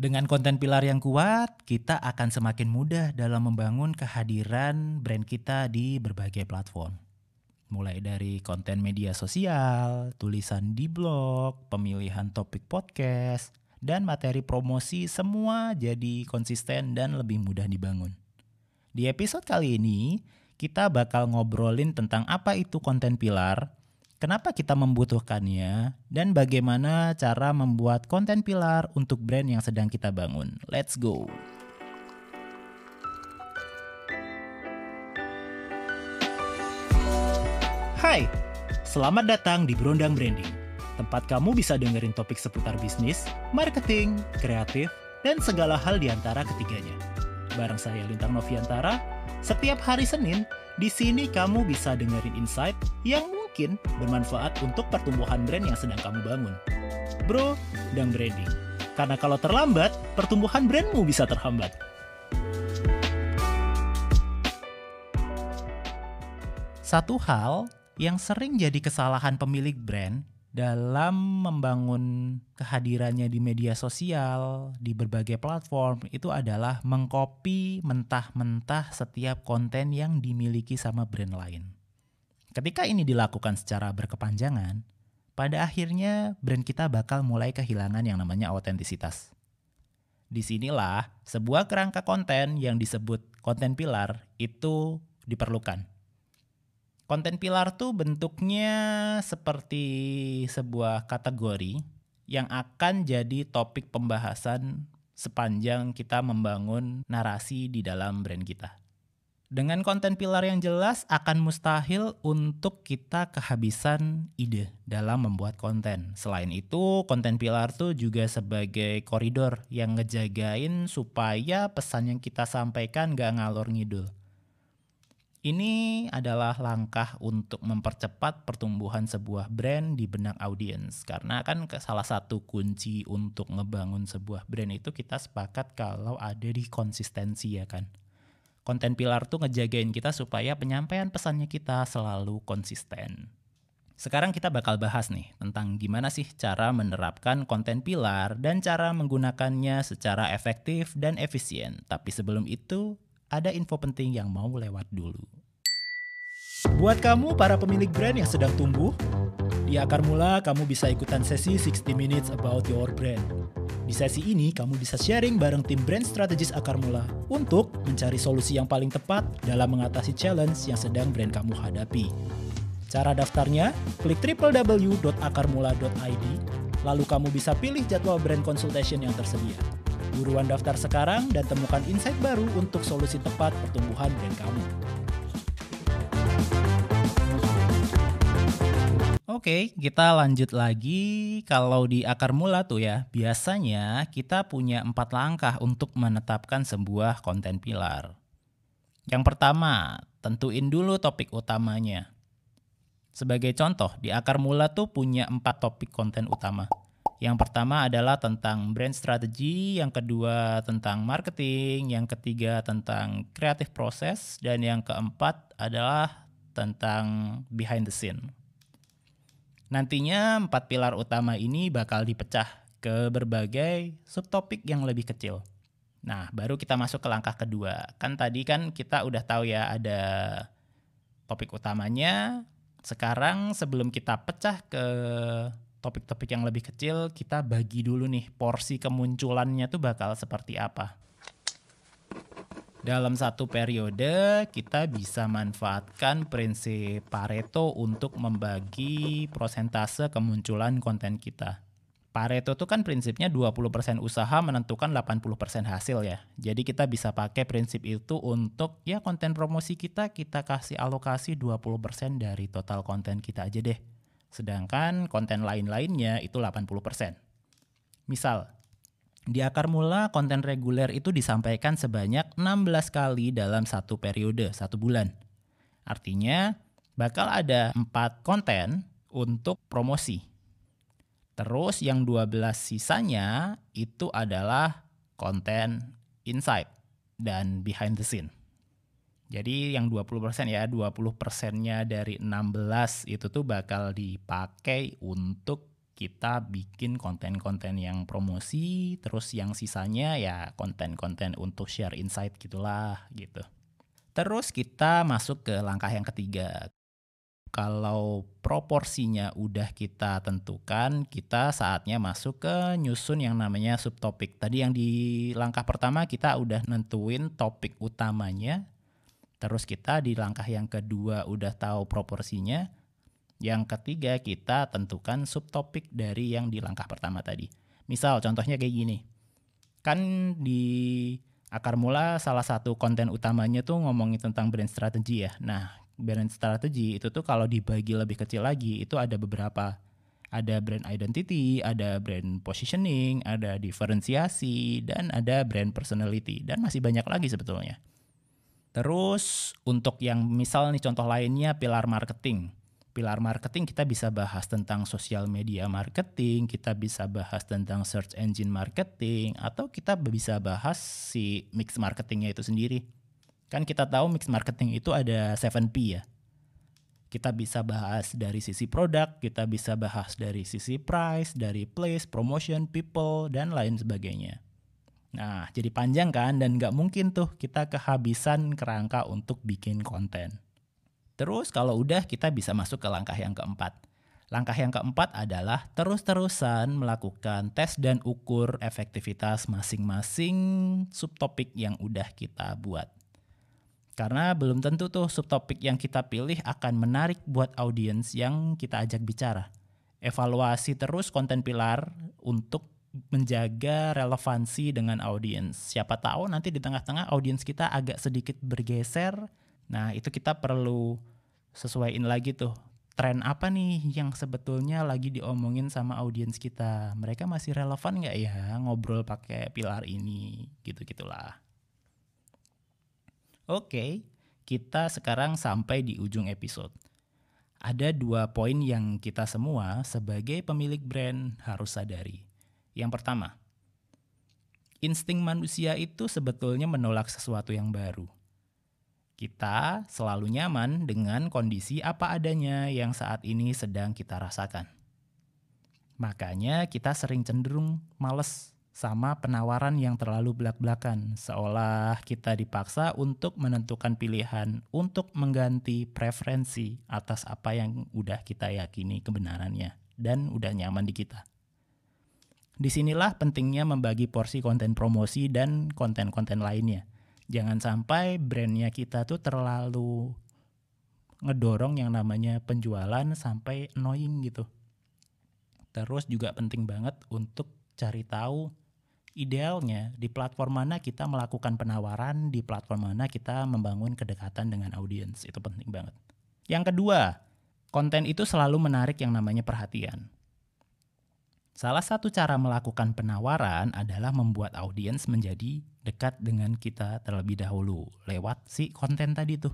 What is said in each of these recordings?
Dengan konten pilar yang kuat, kita akan semakin mudah dalam membangun kehadiran brand kita di berbagai platform. Mulai dari konten media sosial, tulisan di blog, pemilihan topik podcast, dan materi promosi semua jadi konsisten dan lebih mudah dibangun. Di episode kali ini, kita bakal ngobrolin tentang apa itu konten pilar, kenapa kita membutuhkannya, dan bagaimana cara membuat konten pilar untuk brand yang sedang kita bangun. Let's go! Hai, selamat datang di Berondang Branding. Tempat kamu bisa dengerin topik seputar bisnis, marketing, kreatif, dan segala hal di antara ketiganya. Bareng saya Lintang Noviantara, setiap hari Senin, di sini kamu bisa dengerin insight yang mungkin bermanfaat untuk pertumbuhan brand yang sedang kamu bangun. Bro, dan branding. Karena kalau terlambat, pertumbuhan brandmu bisa terhambat. Satu hal yang sering jadi kesalahan pemilik brand dalam membangun kehadirannya di media sosial, di berbagai platform, itu adalah mengcopy mentah-mentah setiap konten yang dimiliki sama brand lain. Ketika ini dilakukan secara berkepanjangan, pada akhirnya brand kita bakal mulai kehilangan yang namanya autentisitas. Di sinilah sebuah kerangka konten yang disebut konten pilar itu diperlukan. Konten pilar tuh bentuknya seperti sebuah kategori yang akan jadi topik pembahasan sepanjang kita membangun narasi di dalam brand kita. Dengan konten pilar yang jelas akan mustahil untuk kita kehabisan ide dalam membuat konten. Selain itu, konten pilar tuh juga sebagai koridor yang ngejagain supaya pesan yang kita sampaikan gak ngalor ngidul. Ini adalah langkah untuk mempercepat pertumbuhan sebuah brand di benak audiens. Karena kan salah satu kunci untuk ngebangun sebuah brand itu kita sepakat kalau ada di konsistensi ya kan konten pilar tuh ngejagain kita supaya penyampaian pesannya kita selalu konsisten. Sekarang kita bakal bahas nih tentang gimana sih cara menerapkan konten pilar dan cara menggunakannya secara efektif dan efisien. Tapi sebelum itu, ada info penting yang mau lewat dulu. Buat kamu para pemilik brand yang sedang tumbuh, di Akar Mula kamu bisa ikutan sesi 60 Minutes About Your Brand. Di sesi ini kamu bisa sharing bareng tim brand strategis Akar Mula untuk mencari solusi yang paling tepat dalam mengatasi challenge yang sedang brand kamu hadapi. Cara daftarnya, klik www.akarmula.id, lalu kamu bisa pilih jadwal brand consultation yang tersedia. Buruan daftar sekarang dan temukan insight baru untuk solusi tepat pertumbuhan brand kamu. Oke, kita lanjut lagi. Kalau di akar mula tuh ya, biasanya kita punya empat langkah untuk menetapkan sebuah konten pilar. Yang pertama, tentuin dulu topik utamanya. Sebagai contoh, di akar mula tuh punya empat topik konten utama. Yang pertama adalah tentang brand strategy, yang kedua tentang marketing, yang ketiga tentang kreatif proses, dan yang keempat adalah tentang behind the scene. Nantinya empat pilar utama ini bakal dipecah ke berbagai subtopik yang lebih kecil. Nah, baru kita masuk ke langkah kedua. Kan tadi kan kita udah tahu ya ada topik utamanya. Sekarang sebelum kita pecah ke topik-topik yang lebih kecil, kita bagi dulu nih porsi kemunculannya tuh bakal seperti apa. Dalam satu periode, kita bisa manfaatkan prinsip Pareto untuk membagi prosentase kemunculan konten kita. Pareto itu kan prinsipnya 20% usaha menentukan 80% hasil ya. Jadi kita bisa pakai prinsip itu untuk ya konten promosi kita kita kasih alokasi 20% dari total konten kita aja deh. Sedangkan konten lain-lainnya itu 80%. Misal, di akar mula konten reguler itu disampaikan sebanyak 16 kali dalam satu periode, satu bulan. Artinya bakal ada 4 konten untuk promosi. Terus yang 12 sisanya itu adalah konten insight dan behind the scene. Jadi yang 20% ya, 20%-nya dari 16 itu tuh bakal dipakai untuk kita bikin konten-konten yang promosi, terus yang sisanya ya konten-konten untuk share insight gitulah gitu. Terus kita masuk ke langkah yang ketiga. Kalau proporsinya udah kita tentukan, kita saatnya masuk ke nyusun yang namanya subtopik. Tadi yang di langkah pertama kita udah nentuin topik utamanya. Terus kita di langkah yang kedua udah tahu proporsinya. Yang ketiga kita tentukan subtopik dari yang di langkah pertama tadi. Misal contohnya kayak gini. Kan di akar mula salah satu konten utamanya tuh ngomongin tentang brand strategy ya. Nah, brand strategy itu tuh kalau dibagi lebih kecil lagi itu ada beberapa ada brand identity, ada brand positioning, ada diferensiasi, dan ada brand personality, dan masih banyak lagi sebetulnya. Terus untuk yang misal nih contoh lainnya pilar marketing. Pilar marketing kita bisa bahas tentang social media marketing, kita bisa bahas tentang search engine marketing, atau kita bisa bahas si mix marketingnya itu sendiri. Kan kita tahu mix marketing itu ada 7P ya. Kita bisa bahas dari sisi produk, kita bisa bahas dari sisi price, dari place, promotion, people, dan lain sebagainya. Nah, jadi panjang kan dan nggak mungkin tuh kita kehabisan kerangka untuk bikin konten. Terus kalau udah kita bisa masuk ke langkah yang keempat. Langkah yang keempat adalah terus-terusan melakukan tes dan ukur efektivitas masing-masing subtopik yang udah kita buat. Karena belum tentu tuh subtopik yang kita pilih akan menarik buat audiens yang kita ajak bicara. Evaluasi terus konten pilar untuk menjaga relevansi dengan audiens. Siapa tahu nanti di tengah-tengah audiens kita agak sedikit bergeser. Nah, itu kita perlu sesuaiin lagi tuh tren apa nih yang sebetulnya lagi diomongin sama audiens kita. Mereka masih relevan nggak ya ngobrol pakai pilar ini? Gitu-gitulah. Oke, kita sekarang sampai di ujung episode. Ada dua poin yang kita semua sebagai pemilik brand harus sadari. Yang pertama, insting manusia itu sebetulnya menolak sesuatu yang baru. Kita selalu nyaman dengan kondisi apa adanya yang saat ini sedang kita rasakan. Makanya kita sering cenderung males sama penawaran yang terlalu belak-belakan, seolah kita dipaksa untuk menentukan pilihan untuk mengganti preferensi atas apa yang udah kita yakini kebenarannya dan udah nyaman di kita. Di sinilah pentingnya membagi porsi konten promosi dan konten-konten lainnya. Jangan sampai brandnya kita tuh terlalu ngedorong yang namanya penjualan sampai annoying gitu. Terus juga penting banget untuk cari tahu idealnya di platform mana kita melakukan penawaran, di platform mana kita membangun kedekatan dengan audiens. Itu penting banget. Yang kedua, konten itu selalu menarik yang namanya perhatian. Salah satu cara melakukan penawaran adalah membuat audiens menjadi dekat dengan kita terlebih dahulu lewat si konten tadi tuh.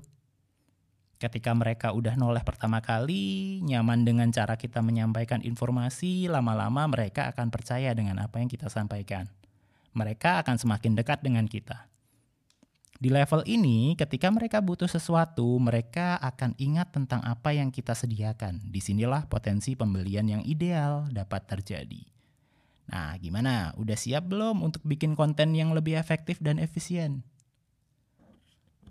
Ketika mereka udah noleh pertama kali, nyaman dengan cara kita menyampaikan informasi, lama-lama mereka akan percaya dengan apa yang kita sampaikan mereka akan semakin dekat dengan kita. Di level ini, ketika mereka butuh sesuatu, mereka akan ingat tentang apa yang kita sediakan. Di sinilah potensi pembelian yang ideal dapat terjadi. Nah, gimana? Udah siap belum untuk bikin konten yang lebih efektif dan efisien?